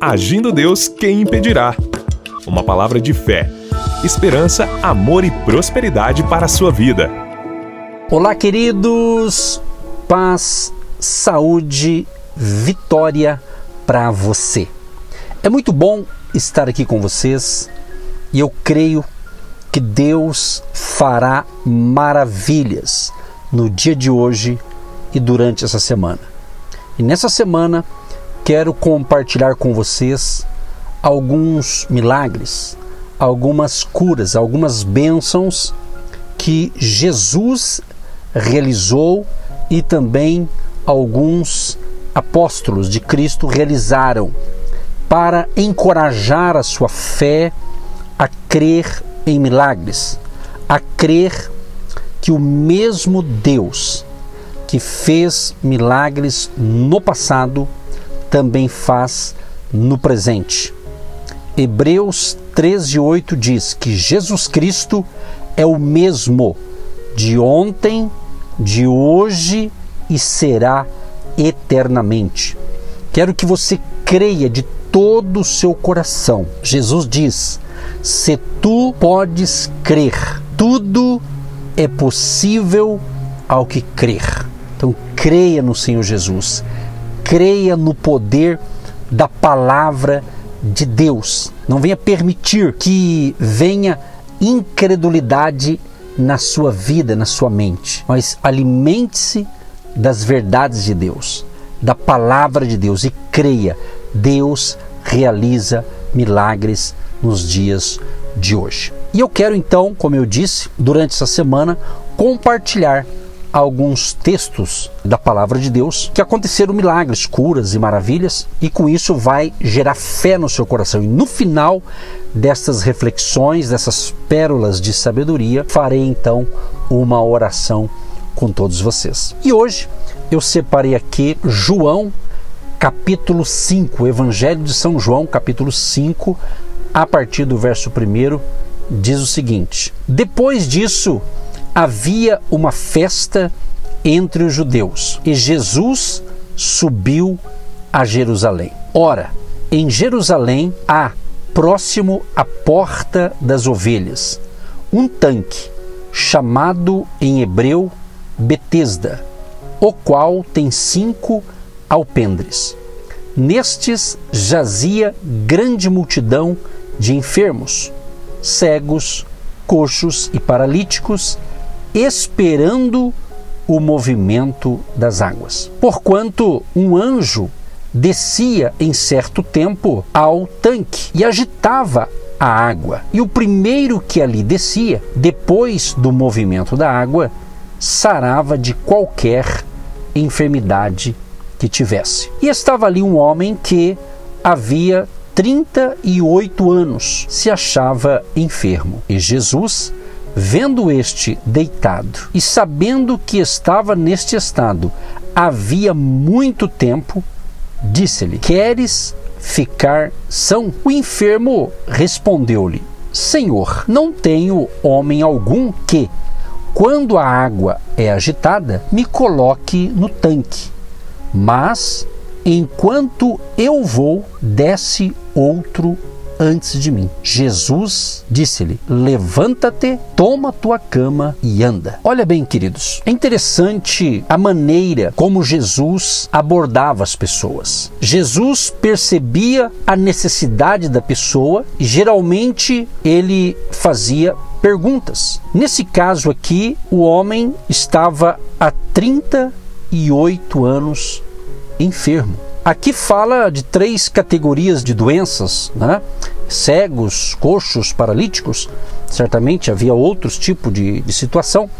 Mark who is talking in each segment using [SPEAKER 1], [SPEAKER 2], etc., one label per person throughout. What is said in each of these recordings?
[SPEAKER 1] Agindo Deus, quem impedirá? Uma palavra de fé, esperança, amor e prosperidade para a sua vida.
[SPEAKER 2] Olá, queridos! Paz, saúde, vitória para você. É muito bom estar aqui com vocês e eu creio que Deus fará maravilhas no dia de hoje e durante essa semana. E nessa semana quero compartilhar com vocês alguns milagres, algumas curas, algumas bênçãos que Jesus realizou e também alguns apóstolos de Cristo realizaram para encorajar a sua fé a crer em milagres, a crer que o mesmo Deus que fez milagres no passado também faz no presente. Hebreus 13, 8 diz que Jesus Cristo é o mesmo de ontem, de hoje e será eternamente. Quero que você creia de todo o seu coração. Jesus diz: se tu podes crer, tudo é possível ao que crer. Então, creia no Senhor Jesus, creia no poder da palavra de Deus. Não venha permitir que venha incredulidade na sua vida, na sua mente, mas alimente-se das verdades de Deus, da palavra de Deus e creia. Deus realiza milagres nos dias de hoje. E eu quero então, como eu disse, durante essa semana, compartilhar alguns textos da palavra de Deus que aconteceram milagres, curas e maravilhas, e com isso vai gerar fé no seu coração. E no final destas reflexões, dessas pérolas de sabedoria, farei então uma oração com todos vocês. E hoje eu separei aqui João capítulo 5, Evangelho de São João, capítulo 5, a partir do verso 1, diz o seguinte: Depois disso, havia uma festa entre os judeus e Jesus subiu a Jerusalém. Ora, em Jerusalém há, próximo à porta das ovelhas, um tanque chamado em hebreu Betesda, o qual tem cinco alpendres. Nestes jazia grande multidão de enfermos, cegos, coxos e paralíticos esperando o movimento das águas. Porquanto um anjo descia em certo tempo ao tanque e agitava a água. E o primeiro que ali descia, depois do movimento da água, sarava de qualquer enfermidade que tivesse. E estava ali um homem que havia 38 anos se achava enfermo. E Jesus Vendo este deitado e sabendo que estava neste estado havia muito tempo, disse-lhe: Queres ficar são? O enfermo respondeu-lhe: Senhor, não tenho homem algum que, quando a água é agitada, me coloque no tanque. Mas, enquanto eu vou, desce outro antes de mim. Jesus disse-lhe: Levanta-te, toma tua cama e anda. Olha bem, queridos, é interessante a maneira como Jesus abordava as pessoas. Jesus percebia a necessidade da pessoa e geralmente ele fazia perguntas. Nesse caso aqui, o homem estava há 38 anos enfermo. Aqui fala de três categorias de doenças, né? cegos, coxos, paralíticos. Certamente havia outros tipos de, de situação.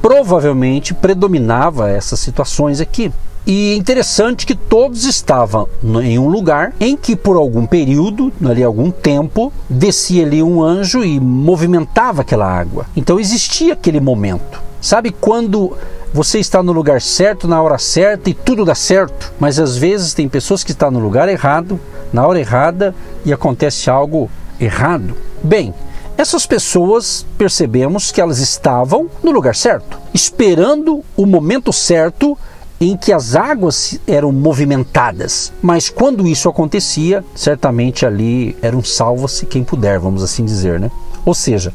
[SPEAKER 2] Provavelmente predominava essas situações aqui. E interessante que todos estavam em um lugar em que por algum período, ali algum tempo, descia ali um anjo e movimentava aquela água. Então existia aquele momento. Sabe quando você está no lugar certo, na hora certa e tudo dá certo. Mas às vezes tem pessoas que estão no lugar errado, na hora errada e acontece algo errado. Bem, essas pessoas percebemos que elas estavam no lugar certo, esperando o momento certo em que as águas eram movimentadas. Mas quando isso acontecia, certamente ali era um salva-se quem puder, vamos assim dizer, né? Ou seja,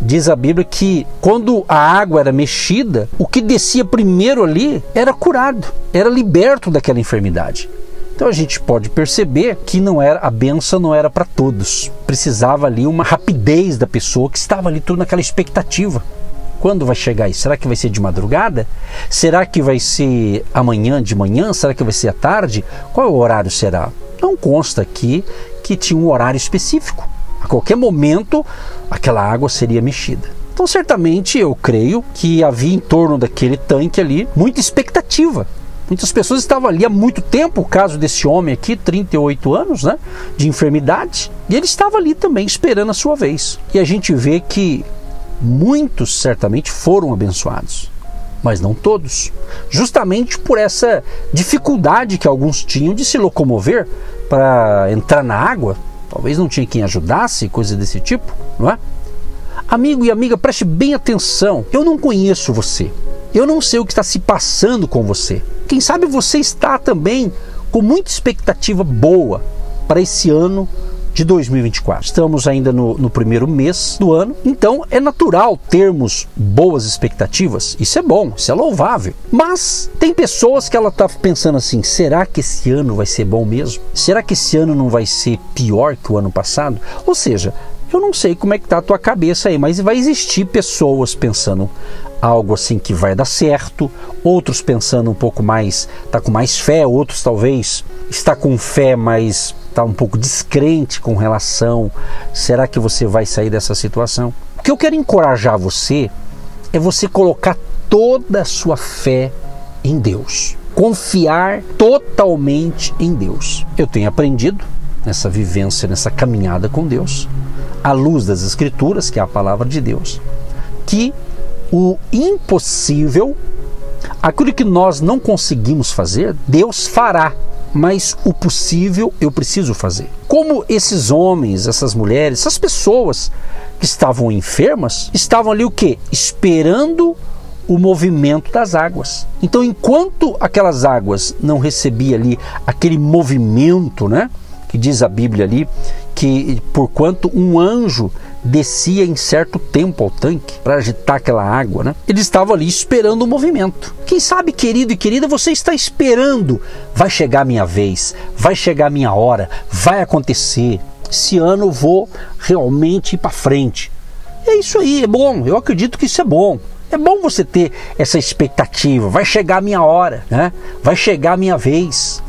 [SPEAKER 2] diz a Bíblia que quando a água era mexida, o que descia primeiro ali era curado, era liberto daquela enfermidade. Então a gente pode perceber que não era a benção não era para todos. Precisava ali uma rapidez da pessoa que estava ali tudo naquela expectativa. Quando vai chegar isso? Será que vai ser de madrugada? Será que vai ser amanhã de manhã? Será que vai ser à tarde? Qual o horário será? Não consta aqui que tinha um horário específico. A qualquer momento aquela água seria mexida. Então, certamente eu creio que havia em torno daquele tanque ali muita expectativa. Muitas pessoas estavam ali há muito tempo, o caso desse homem aqui, 38 anos, né, de enfermidade, e ele estava ali também esperando a sua vez. E a gente vê que muitos certamente foram abençoados, mas não todos, justamente por essa dificuldade que alguns tinham de se locomover para entrar na água. Talvez não tinha quem ajudasse, coisa desse tipo, não é? Amigo e amiga, preste bem atenção. Eu não conheço você. Eu não sei o que está se passando com você. Quem sabe você está também com muita expectativa boa para esse ano de 2024. Estamos ainda no, no, primeiro mês do ano, então é natural termos boas expectativas. Isso é bom, isso é louvável. Mas tem pessoas que ela está pensando assim: será que esse ano vai ser bom mesmo? Será que esse ano não vai ser pior que o ano passado? Ou seja, eu não sei como é que tá a tua cabeça aí, mas vai existir pessoas pensando algo assim que vai dar certo, outros pensando um pouco mais, tá com mais fé, outros talvez está com fé, mas está um pouco descrente com relação, será que você vai sair dessa situação? O que eu quero encorajar você é você colocar toda a sua fé em Deus. Confiar totalmente em Deus. Eu tenho aprendido nessa vivência, nessa caminhada com Deus, à luz das Escrituras, que é a palavra de Deus, que o impossível, aquilo que nós não conseguimos fazer, Deus fará mas o possível eu preciso fazer. Como esses homens, essas mulheres, essas pessoas que estavam enfermas, estavam ali o que? Esperando o movimento das águas. Então, enquanto aquelas águas não recebiam ali aquele movimento, né? Que diz a Bíblia ali que porquanto um anjo descia em certo tempo ao tanque para agitar aquela água, né? Ele estava ali esperando o movimento. Quem sabe, querido e querida, você está esperando. Vai chegar minha vez, vai chegar minha hora, vai acontecer. Esse ano eu vou realmente ir para frente. É isso aí, é bom. Eu acredito que isso é bom. É bom você ter essa expectativa. Vai chegar a minha hora, né? Vai chegar a minha vez.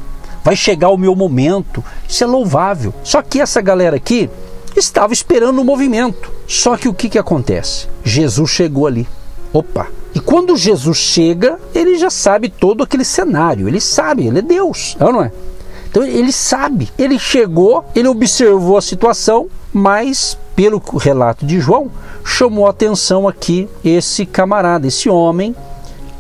[SPEAKER 2] Vai chegar o meu momento. Isso é louvável. Só que essa galera aqui, estava esperando o movimento. Só que o que, que acontece? Jesus chegou ali. Opa! E quando Jesus chega, ele já sabe todo aquele cenário. Ele sabe, ele é Deus, é não é? Então ele sabe. Ele chegou, ele observou a situação, mas pelo relato de João, chamou atenção aqui esse camarada, esse homem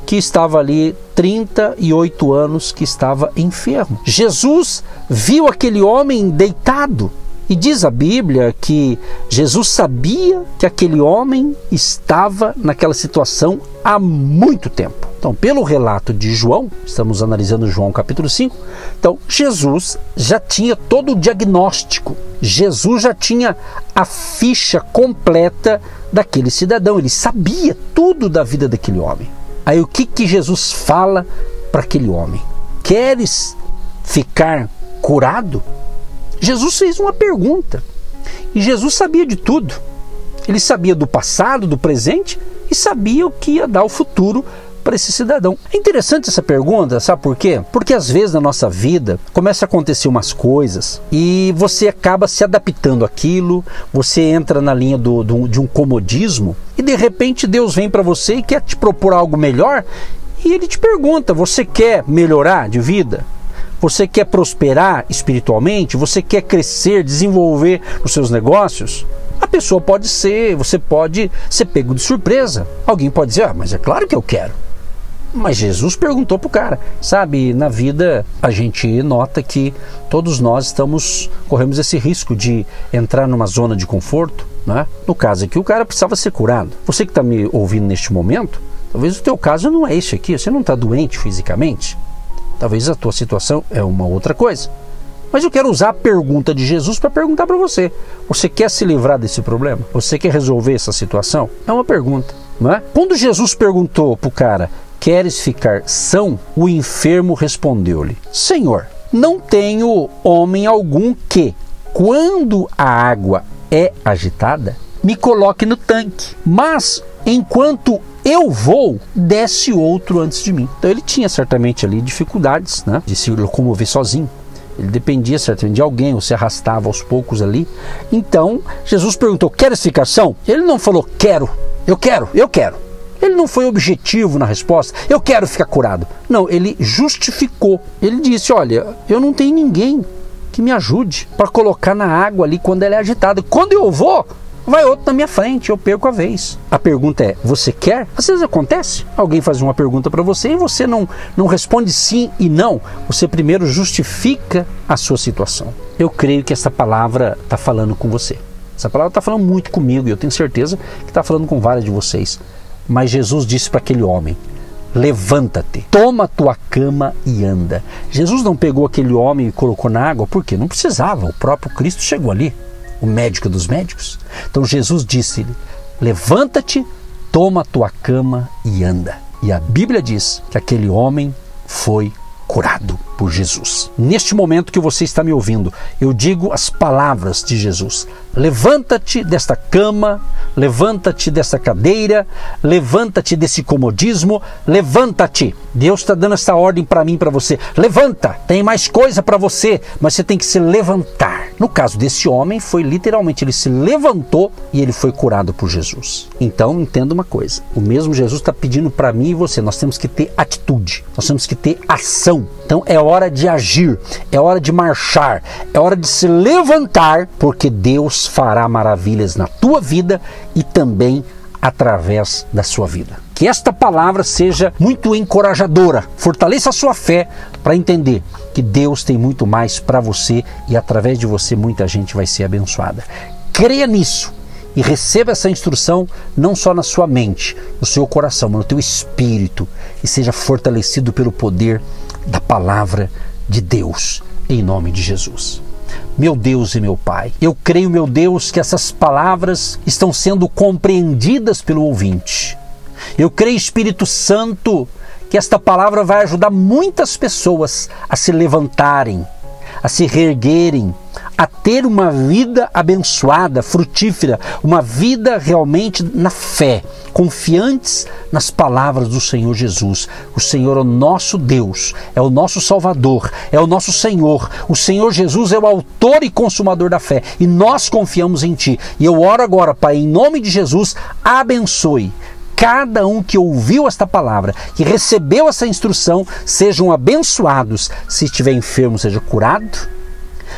[SPEAKER 2] que estava ali 38 anos, que estava enfermo. Jesus viu aquele homem deitado e diz a Bíblia que Jesus sabia que aquele homem estava naquela situação há muito tempo. Então, pelo relato de João, estamos analisando João capítulo 5, então Jesus já tinha todo o diagnóstico, Jesus já tinha a ficha completa daquele cidadão, ele sabia tudo da vida daquele homem. Aí o que, que Jesus fala para aquele homem? Queres ficar curado? Jesus fez uma pergunta. E Jesus sabia de tudo. Ele sabia do passado, do presente e sabia o que ia dar o futuro para esse cidadão. É interessante essa pergunta, sabe por quê? Porque às vezes na nossa vida começa a acontecer umas coisas e você acaba se adaptando àquilo, você entra na linha do, do de um comodismo e de repente Deus vem para você e quer te propor algo melhor e ele te pergunta: você quer melhorar de vida? Você quer prosperar espiritualmente? Você quer crescer, desenvolver os seus negócios? A pessoa pode ser, você pode ser pego de surpresa. Alguém pode dizer, ah, mas é claro que eu quero. Mas Jesus perguntou para o cara. Sabe, na vida a gente nota que todos nós estamos corremos esse risco de entrar numa zona de conforto. Né? No caso aqui, o cara precisava ser curado. Você que está me ouvindo neste momento, Talvez o teu caso não é esse aqui, você não está doente fisicamente. Talvez a tua situação é uma outra coisa. Mas eu quero usar a pergunta de Jesus para perguntar para você: você quer se livrar desse problema? Você quer resolver essa situação? É uma pergunta, não é? Quando Jesus perguntou para o cara: queres ficar são? O enfermo respondeu-lhe: Senhor, não tenho homem algum que, quando a água é agitada, me coloque no tanque. Mas enquanto eu vou, desce outro antes de mim. Então ele tinha certamente ali dificuldades né, de se locomover sozinho. Ele dependia certamente de alguém, ou se arrastava aos poucos ali. Então, Jesus perguntou: Quer explicação? Ele não falou: Quero, eu quero, eu quero. Ele não foi objetivo na resposta, eu quero ficar curado. Não, ele justificou. Ele disse: Olha, eu não tenho ninguém que me ajude para colocar na água ali quando ela é agitada. Quando eu vou, vai outro na minha frente, eu perco a vez. A pergunta é: você quer? Às vezes acontece. Alguém faz uma pergunta para você e você não, não responde sim e não. Você primeiro justifica a sua situação. Eu creio que essa palavra está falando com você. Essa palavra está falando muito comigo e eu tenho certeza que está falando com vários de vocês. Mas Jesus disse para aquele homem: levanta-te, toma tua cama e anda. Jesus não pegou aquele homem e colocou na água, porque não precisava, o próprio Cristo chegou ali o médico dos médicos. Então Jesus disse-lhe: Levanta-te, toma tua cama e anda. E a Bíblia diz que aquele homem foi curado por Jesus. Neste momento que você está me ouvindo, eu digo as palavras de Jesus: Levanta-te desta cama, levanta-te dessa cadeira, levanta-te desse comodismo, levanta-te. Deus está dando essa ordem para mim para você. Levanta, tem mais coisa para você, mas você tem que se levantar. No caso desse homem, foi literalmente ele se levantou e ele foi curado por Jesus. Então, entenda uma coisa: o mesmo Jesus está pedindo para mim e você, nós temos que ter atitude, nós temos que ter ação. Então, é hora de agir, é hora de marchar, é hora de se levantar, porque Deus fará maravilhas na tua vida e também através da sua vida. Que esta palavra seja muito encorajadora, fortaleça a sua fé para entender que Deus tem muito mais para você e através de você muita gente vai ser abençoada. Creia nisso e receba essa instrução não só na sua mente, no seu coração, mas no teu espírito e seja fortalecido pelo poder da palavra de Deus, em nome de Jesus. Meu Deus e meu Pai, eu creio, meu Deus, que essas palavras estão sendo compreendidas pelo ouvinte. Eu creio, Espírito Santo, que esta palavra vai ajudar muitas pessoas a se levantarem, a se reerguerem, a ter uma vida abençoada, frutífera, uma vida realmente na fé, confiantes nas palavras do Senhor Jesus. O Senhor é o nosso Deus, é o nosso Salvador, é o nosso Senhor. O Senhor Jesus é o autor e consumador da fé e nós confiamos em Ti. E eu oro agora, Pai, em nome de Jesus, abençoe cada um que ouviu esta palavra, que recebeu essa instrução, sejam abençoados. Se estiver enfermo, seja curado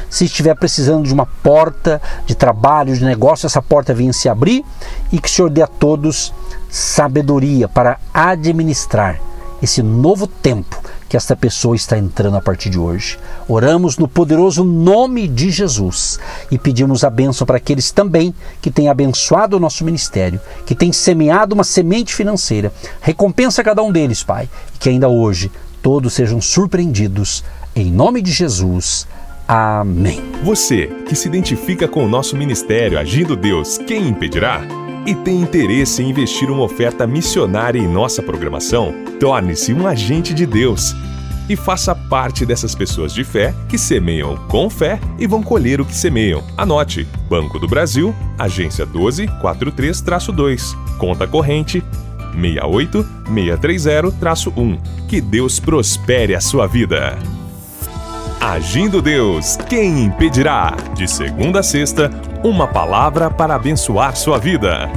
[SPEAKER 2] se estiver precisando de uma porta de trabalho, de negócio, essa porta venha se abrir e que o Senhor dê a todos sabedoria para administrar esse novo tempo que esta pessoa está entrando a partir de hoje. Oramos no poderoso nome de Jesus e pedimos a bênção para aqueles também que têm abençoado o nosso ministério, que têm semeado uma semente financeira. Recompensa cada um deles, Pai, e que ainda hoje todos sejam surpreendidos. Em nome de Jesus. Amém.
[SPEAKER 1] Você que se identifica com o nosso ministério Agindo Deus, quem impedirá? E tem interesse em investir uma oferta missionária em nossa programação? Torne-se um agente de Deus e faça parte dessas pessoas de fé que semeiam com fé e vão colher o que semeiam. Anote: Banco do Brasil, agência 1243-2, conta corrente 68630-1. Que Deus prospere a sua vida. Agindo Deus, quem impedirá? De segunda a sexta, uma palavra para abençoar sua vida.